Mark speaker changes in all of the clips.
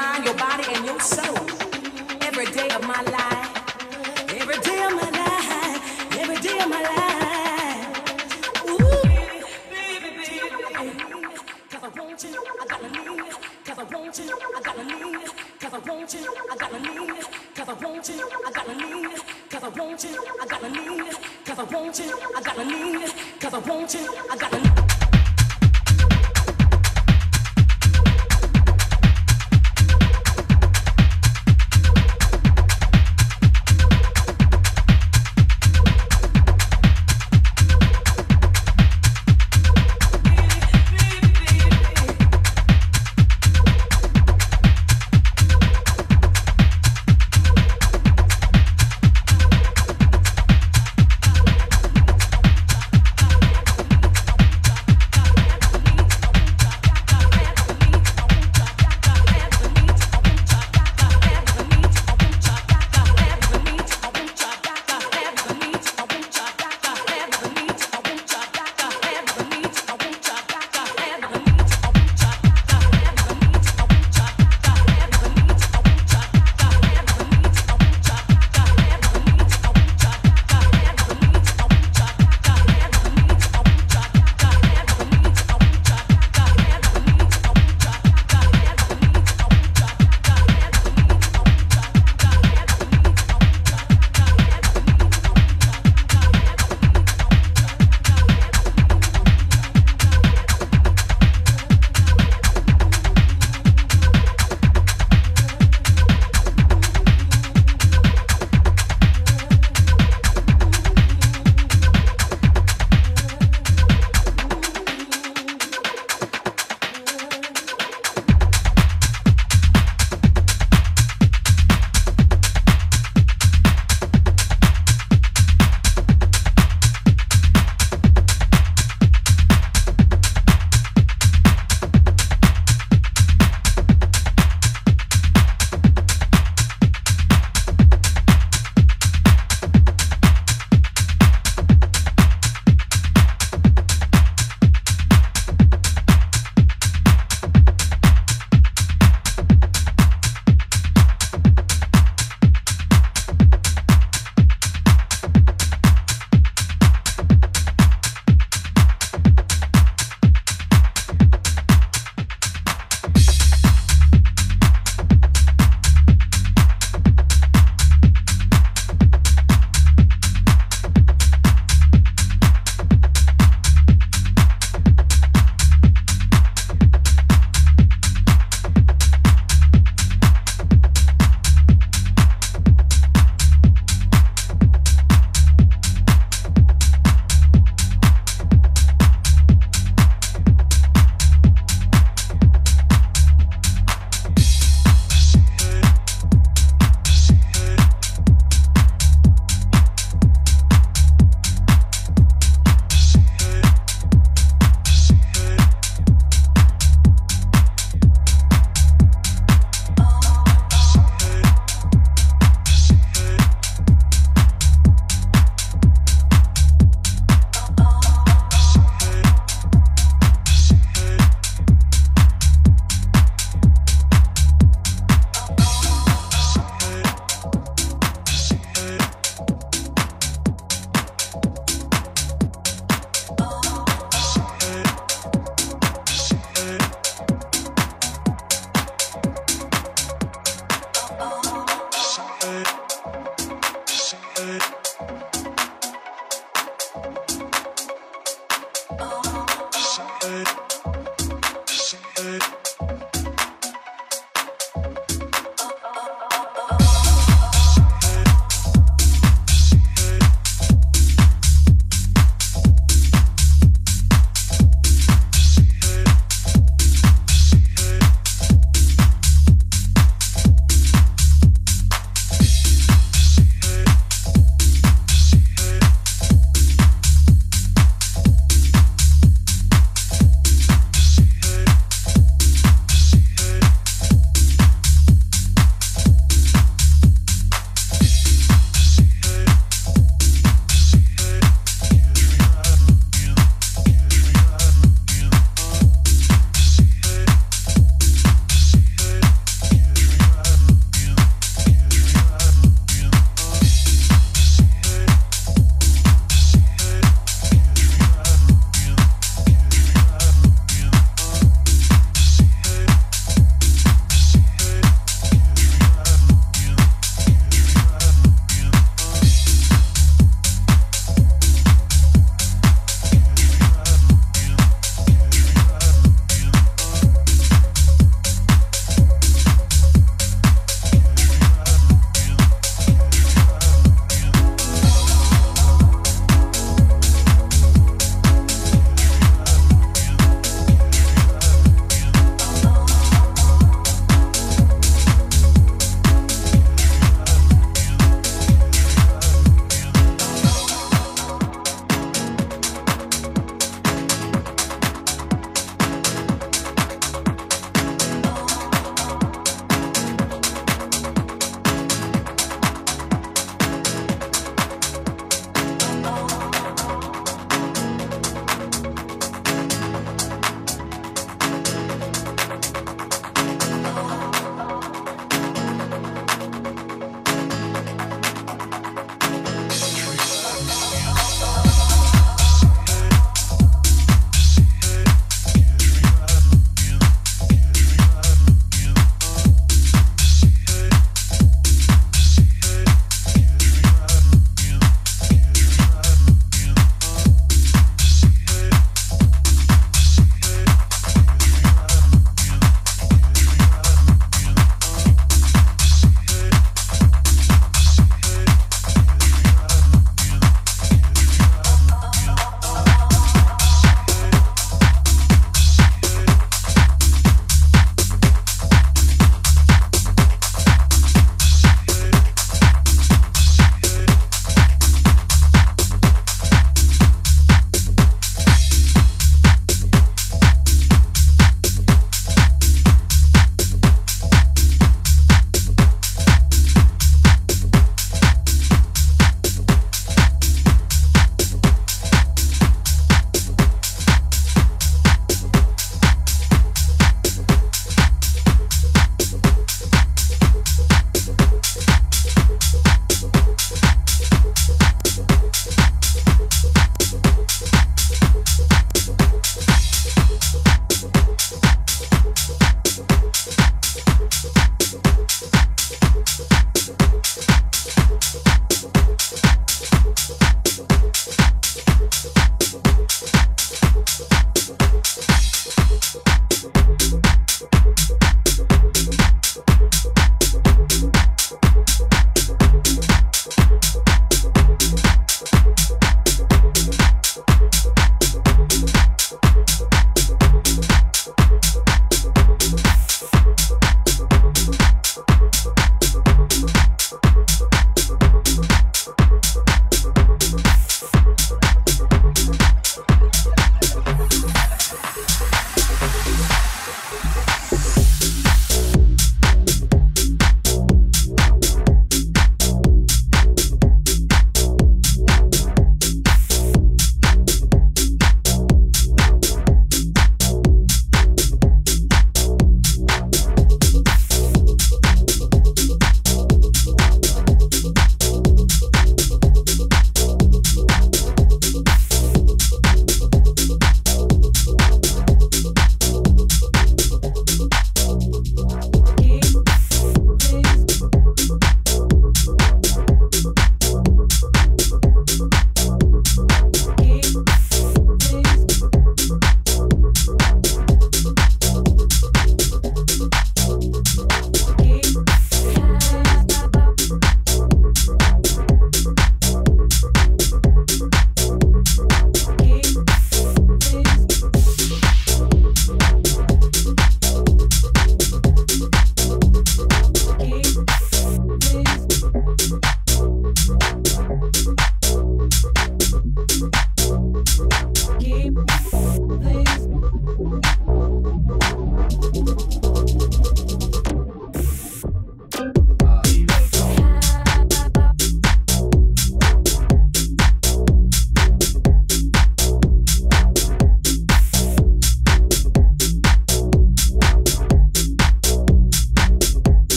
Speaker 1: mind, your body, and your soul. Every day of my life. Every day of my life. Every day of my life. Cause I want you, I gotta need it. Cause I want you, I gotta need it. Cause I want you, I gotta need it. Cause I want you, I gotta need it. Cause I want you, I gotta need it. Cause I want you, I gotta it. Cause I want you, I gotta need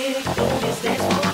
Speaker 1: here. Don't miss.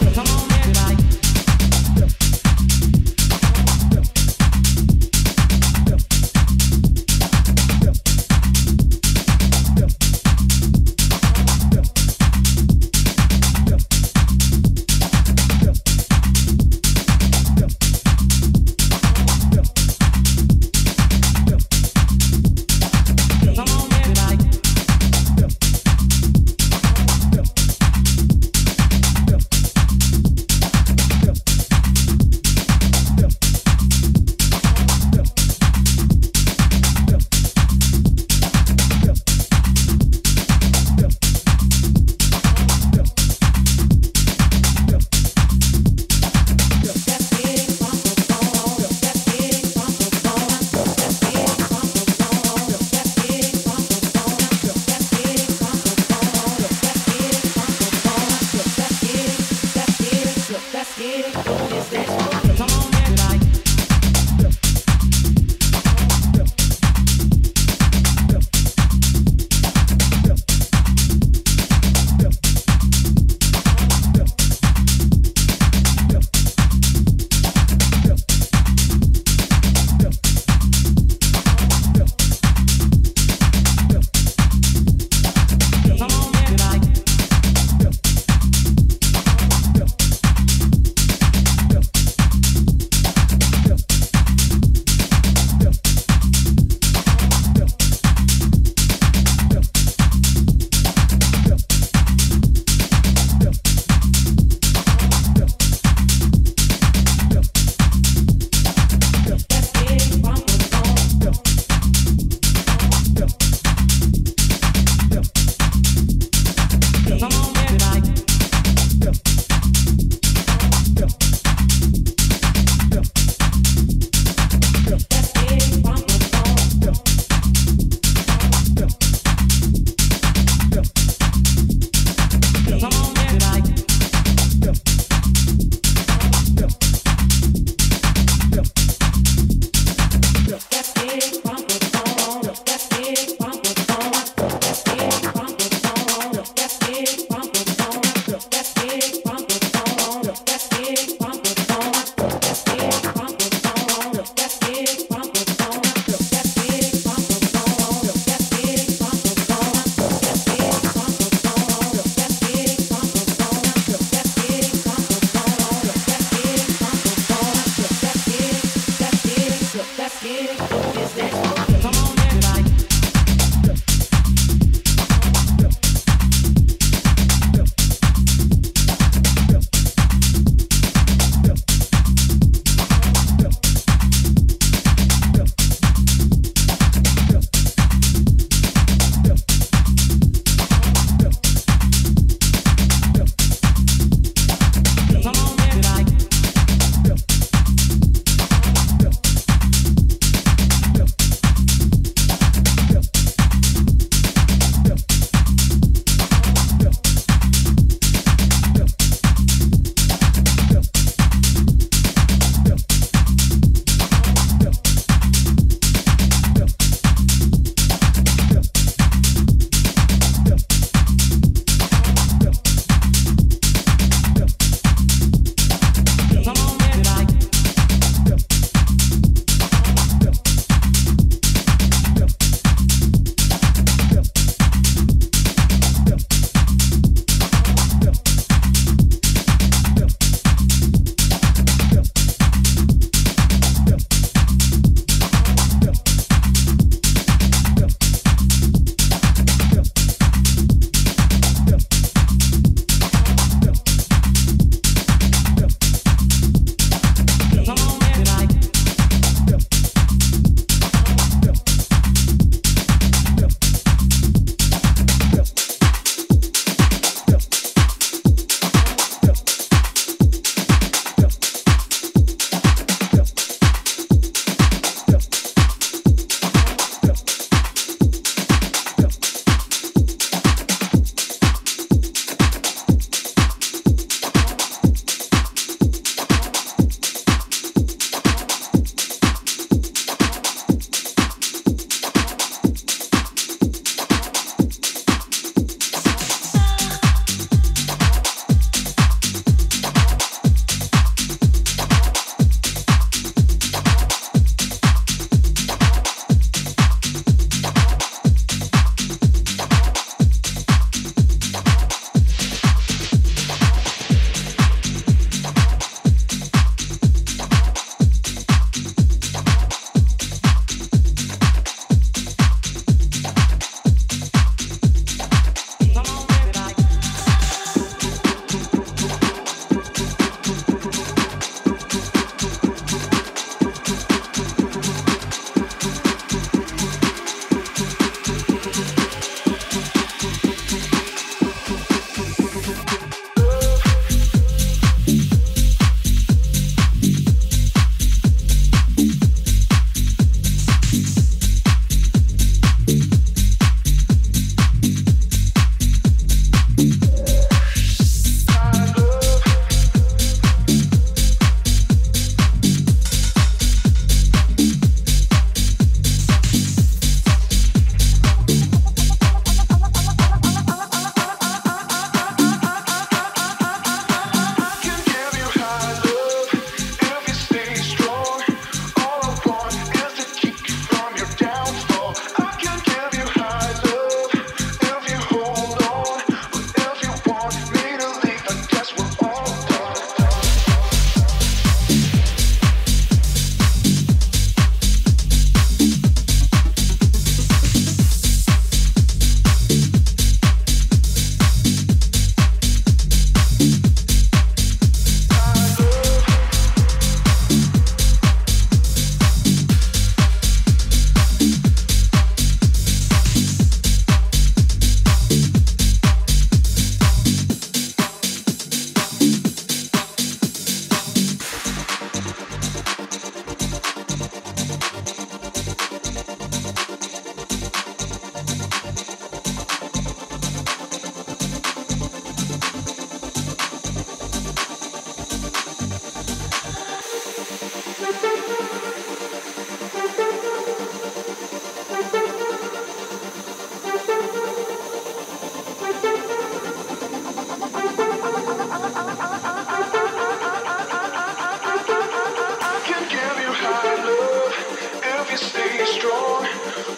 Speaker 2: control.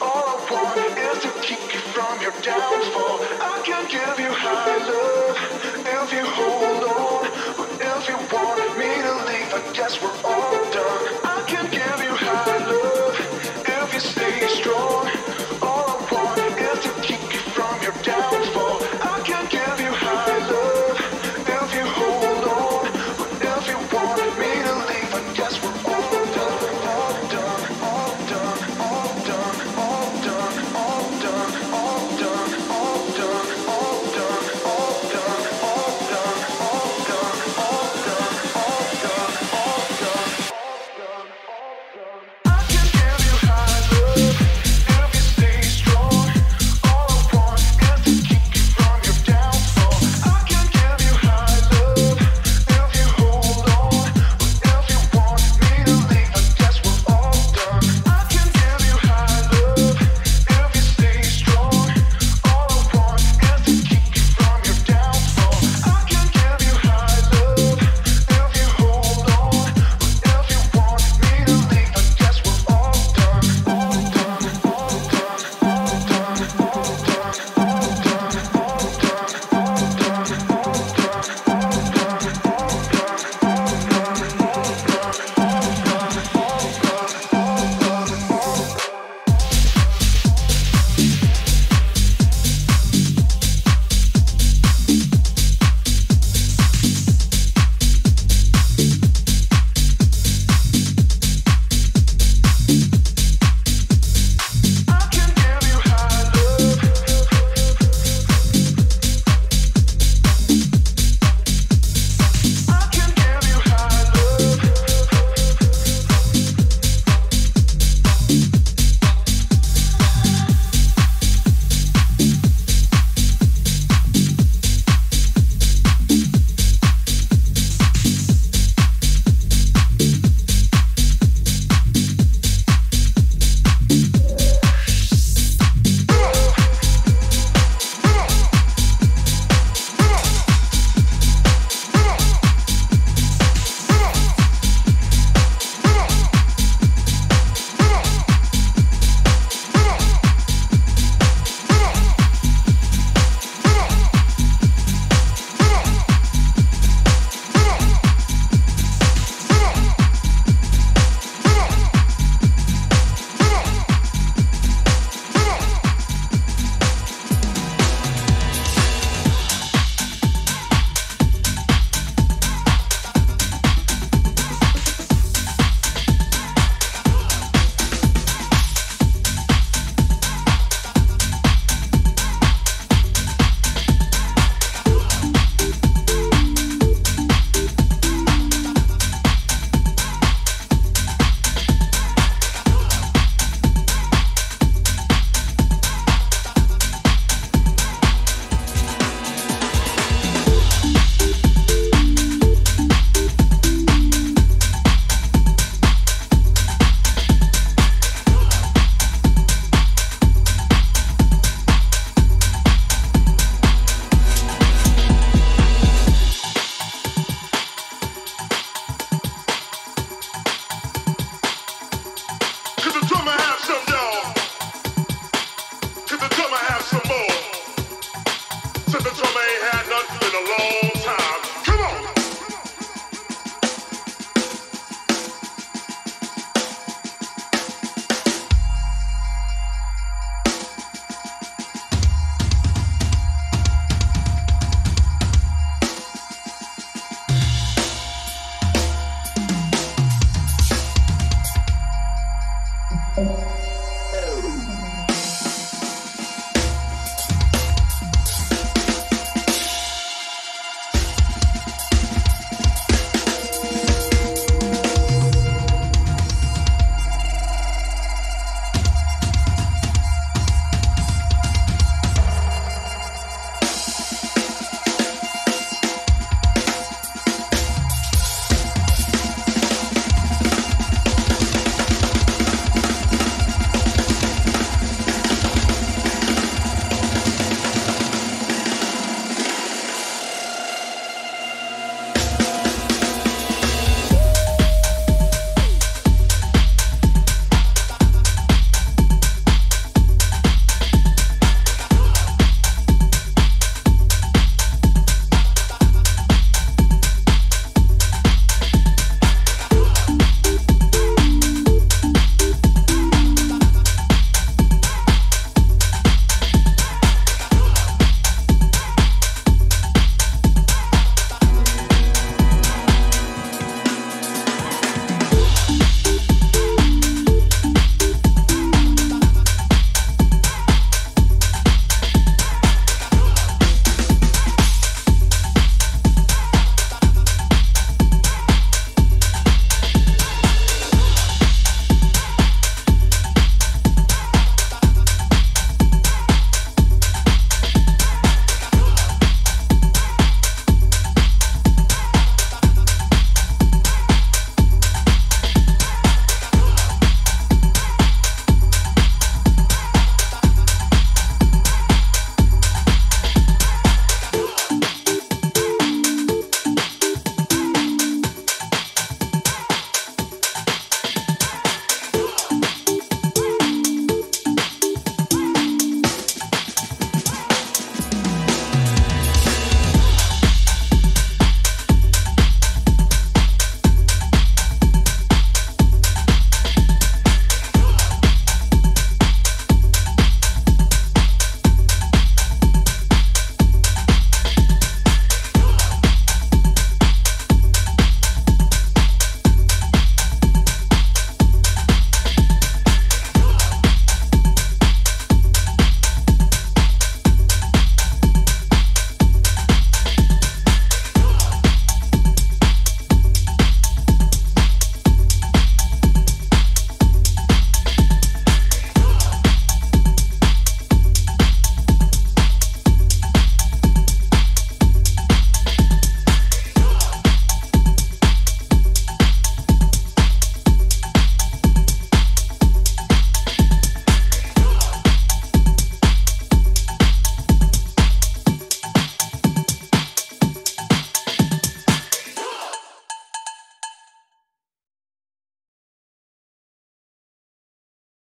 Speaker 2: All I want is to keep you from your downfall. I can give you high love if you hold on. But if you want me to leave, I guess we're all.